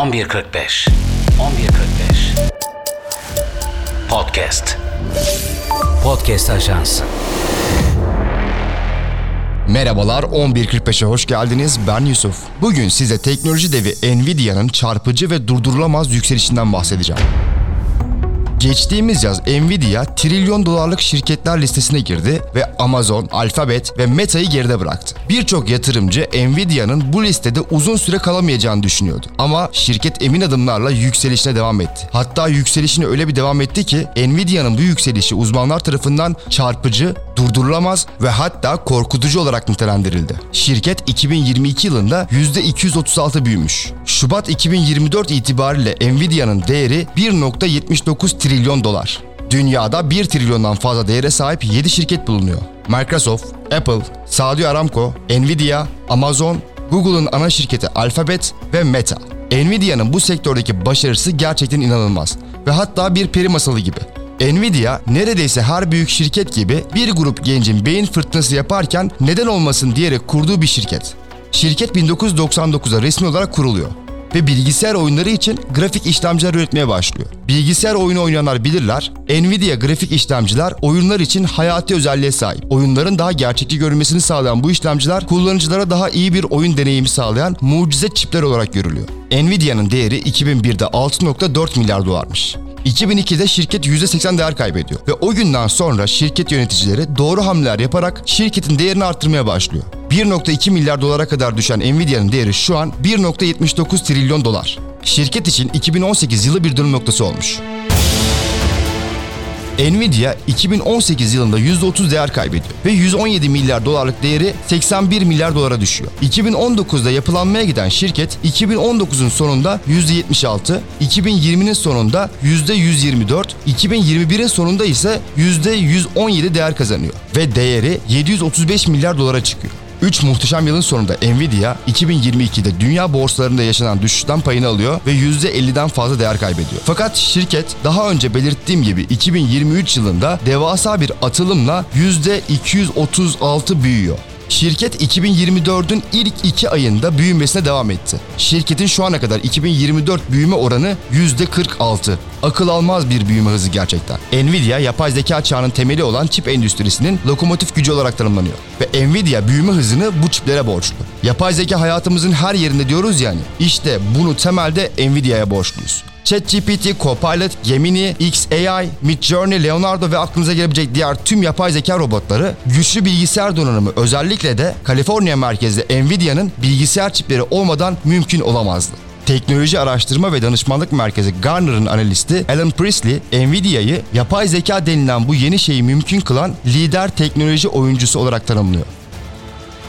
11.45 11.45 Podcast Podcast Ajansı Merhabalar 11.45'e hoş geldiniz. Ben Yusuf. Bugün size teknoloji devi Nvidia'nın çarpıcı ve durdurulamaz yükselişinden bahsedeceğim. Geçtiğimiz yaz Nvidia trilyon dolarlık şirketler listesine girdi ve Amazon, Alphabet ve Meta'yı geride bıraktı. Birçok yatırımcı Nvidia'nın bu listede uzun süre kalamayacağını düşünüyordu. Ama şirket emin adımlarla yükselişine devam etti. Hatta yükselişine öyle bir devam etti ki Nvidia'nın bu yükselişi uzmanlar tarafından çarpıcı, durdurulamaz ve hatta korkutucu olarak nitelendirildi. Şirket 2022 yılında %236 büyümüş. Şubat 2024 itibariyle Nvidia'nın değeri 1.79 trilyon dolar. Dünyada 1 trilyondan fazla değere sahip 7 şirket bulunuyor. Microsoft, Apple, Saudi Aramco, Nvidia, Amazon, Google'ın ana şirketi Alphabet ve Meta. Nvidia'nın bu sektördeki başarısı gerçekten inanılmaz ve hatta bir peri masalı gibi. Nvidia neredeyse her büyük şirket gibi bir grup gencin beyin fırtınası yaparken neden olmasın diyerek kurduğu bir şirket. Şirket 1999'da resmi olarak kuruluyor ve bilgisayar oyunları için grafik işlemciler üretmeye başlıyor. Bilgisayar oyunu oynayanlar bilirler, Nvidia grafik işlemciler oyunlar için hayati özelliğe sahip. Oyunların daha gerçekçi görünmesini sağlayan bu işlemciler kullanıcılara daha iyi bir oyun deneyimi sağlayan mucize çipler olarak görülüyor. Nvidia'nın değeri 2001'de 6.4 milyar dolarmış. 2002'de şirket %80 değer kaybediyor ve o günden sonra şirket yöneticileri doğru hamleler yaparak şirketin değerini arttırmaya başlıyor. 1.2 milyar dolara kadar düşen Nvidia'nın değeri şu an 1.79 trilyon dolar. Şirket için 2018 yılı bir dönüm noktası olmuş. Nvidia 2018 yılında %30 değer kaybediyor ve 117 milyar dolarlık değeri 81 milyar dolara düşüyor. 2019'da yapılanmaya giden şirket 2019'un sonunda %76, 2020'nin sonunda %124, 2021'in sonunda ise %117 değer kazanıyor ve değeri 735 milyar dolara çıkıyor. 3 muhteşem yılın sonunda Nvidia 2022'de dünya borsalarında yaşanan düşüşten payını alıyor ve %50'den fazla değer kaybediyor. Fakat şirket daha önce belirttiğim gibi 2023 yılında devasa bir atılımla %236 büyüyor. Şirket 2024'ün ilk iki ayında büyümesine devam etti. Şirketin şu ana kadar 2024 büyüme oranı %46. Akıl almaz bir büyüme hızı gerçekten. Nvidia yapay zeka çağının temeli olan çip endüstrisinin lokomotif gücü olarak tanımlanıyor. Ve Nvidia büyüme hızını bu çiplere borçlu. Yapay zeka hayatımızın her yerinde diyoruz yani. İşte bunu temelde Nvidia'ya borçluyuz. ChatGPT, Copilot, Gemini, XAI, Midjourney, Leonardo ve aklınıza gelebilecek diğer tüm yapay zeka robotları güçlü bilgisayar donanımı özellikle de Kaliforniya merkezli Nvidia'nın bilgisayar çipleri olmadan mümkün olamazdı. Teknoloji Araştırma ve Danışmanlık Merkezi Gartner'ın analisti Alan Priestley, Nvidia'yı yapay zeka denilen bu yeni şeyi mümkün kılan lider teknoloji oyuncusu olarak tanımlıyor.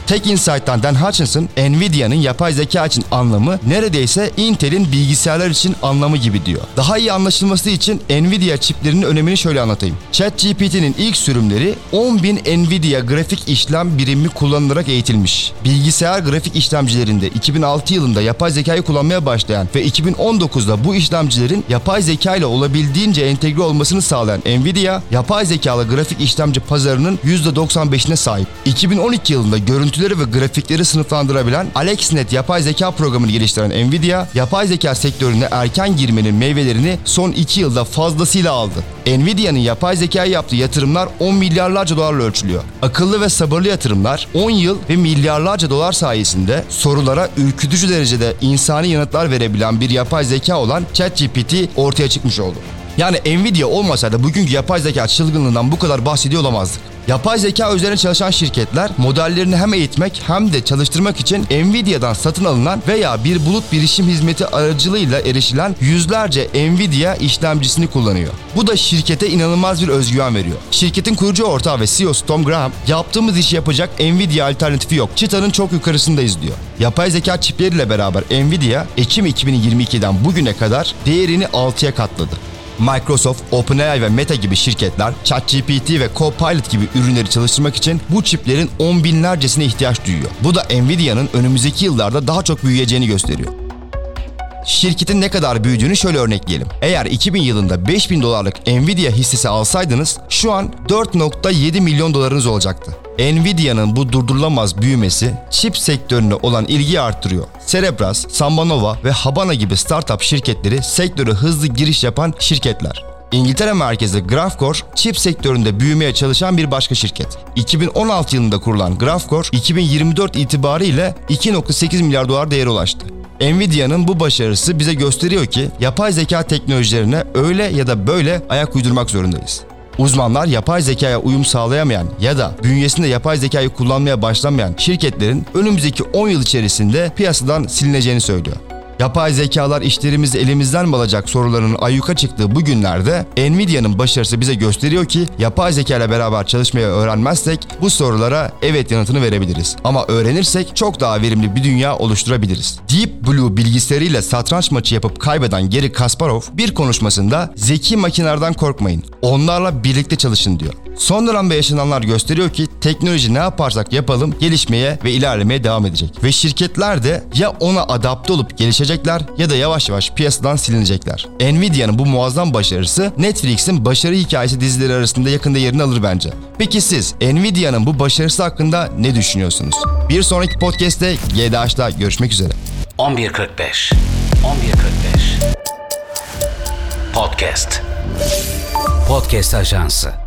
Tech Insight'tan Dan Hutchinson, Nvidia'nın yapay zeka için anlamı neredeyse Intel'in bilgisayarlar için anlamı gibi diyor. Daha iyi anlaşılması için Nvidia çiplerinin önemini şöyle anlatayım. ChatGPT'nin ilk sürümleri 10.000 Nvidia grafik işlem birimi kullanılarak eğitilmiş. Bilgisayar grafik işlemcilerinde 2006 yılında yapay zekayı kullanmaya başlayan ve 2019'da bu işlemcilerin yapay zeka ile olabildiğince entegre olmasını sağlayan Nvidia, yapay zekalı grafik işlemci pazarının %95'ine sahip. 2012 yılında görüntü görüntüleri ve grafikleri sınıflandırabilen AlexNet yapay zeka programını geliştiren Nvidia, yapay zeka sektörüne erken girmenin meyvelerini son 2 yılda fazlasıyla aldı. Nvidia'nın yapay zekaya yaptığı yatırımlar 10 milyarlarca dolarla ölçülüyor. Akıllı ve sabırlı yatırımlar 10 yıl ve milyarlarca dolar sayesinde sorulara ürkütücü derecede insani yanıtlar verebilen bir yapay zeka olan ChatGPT ortaya çıkmış oldu. Yani Nvidia olmasaydı bugünkü yapay zeka çılgınlığından bu kadar bahsediyor olamazdık. Yapay zeka üzerine çalışan şirketler modellerini hem eğitmek hem de çalıştırmak için Nvidia'dan satın alınan veya bir bulut bilişim hizmeti aracılığıyla erişilen yüzlerce Nvidia işlemcisini kullanıyor. Bu da şirkete inanılmaz bir özgüven veriyor. Şirketin kurucu ortağı ve CEO'su Tom Graham, yaptığımız işi yapacak Nvidia alternatifi yok. Çıtanın çok yukarısındayız diyor. Yapay zeka çipleriyle beraber Nvidia, Ekim 2022'den bugüne kadar değerini 6'ya katladı. Microsoft, OpenAI ve Meta gibi şirketler ChatGPT ve Copilot gibi ürünleri çalıştırmak için bu çiplerin on binlercesine ihtiyaç duyuyor. Bu da Nvidia'nın önümüzdeki yıllarda daha çok büyüyeceğini gösteriyor. Şirketin ne kadar büyüdüğünü şöyle örnekleyelim. Eğer 2000 yılında 5000 dolarlık Nvidia hissesi alsaydınız şu an 4.7 milyon dolarınız olacaktı. Nvidia'nın bu durdurulamaz büyümesi çip sektörüne olan ilgiyi arttırıyor. Cerebras, Sambanova ve Habana gibi startup şirketleri sektöre hızlı giriş yapan şirketler. İngiltere merkezli Graphcore, çip sektöründe büyümeye çalışan bir başka şirket. 2016 yılında kurulan Graphcore, 2024 itibariyle 2.8 milyar dolar değeri ulaştı. Nvidia'nın bu başarısı bize gösteriyor ki yapay zeka teknolojilerine öyle ya da böyle ayak uydurmak zorundayız. Uzmanlar yapay zekaya uyum sağlayamayan ya da bünyesinde yapay zekayı kullanmaya başlamayan şirketlerin önümüzdeki 10 yıl içerisinde piyasadan silineceğini söylüyor. Yapay zekalar işlerimizi elimizden mi alacak sorularının ayyuka çıktığı bu günlerde Nvidia'nın başarısı bize gösteriyor ki yapay zeka ile beraber çalışmayı öğrenmezsek bu sorulara evet yanıtını verebiliriz. Ama öğrenirsek çok daha verimli bir dünya oluşturabiliriz. Deep Blue bilgisayarıyla satranç maçı yapıp kaybeden Gary Kasparov bir konuşmasında zeki makinelerden korkmayın, onlarla birlikte çalışın diyor. Son dönemde yaşananlar gösteriyor ki teknoloji ne yaparsak yapalım gelişmeye ve ilerlemeye devam edecek. Ve şirketler de ya ona adapte olup gelişecekler ya da yavaş yavaş piyasadan silinecekler. Nvidia'nın bu muazzam başarısı Netflix'in başarı hikayesi dizileri arasında yakında yerini alır bence. Peki siz Nvidia'nın bu başarısı hakkında ne düşünüyorsunuz? Bir sonraki podcast'te GDH'da görüşmek üzere. 11.45 11.45 Podcast Podcast Ajansı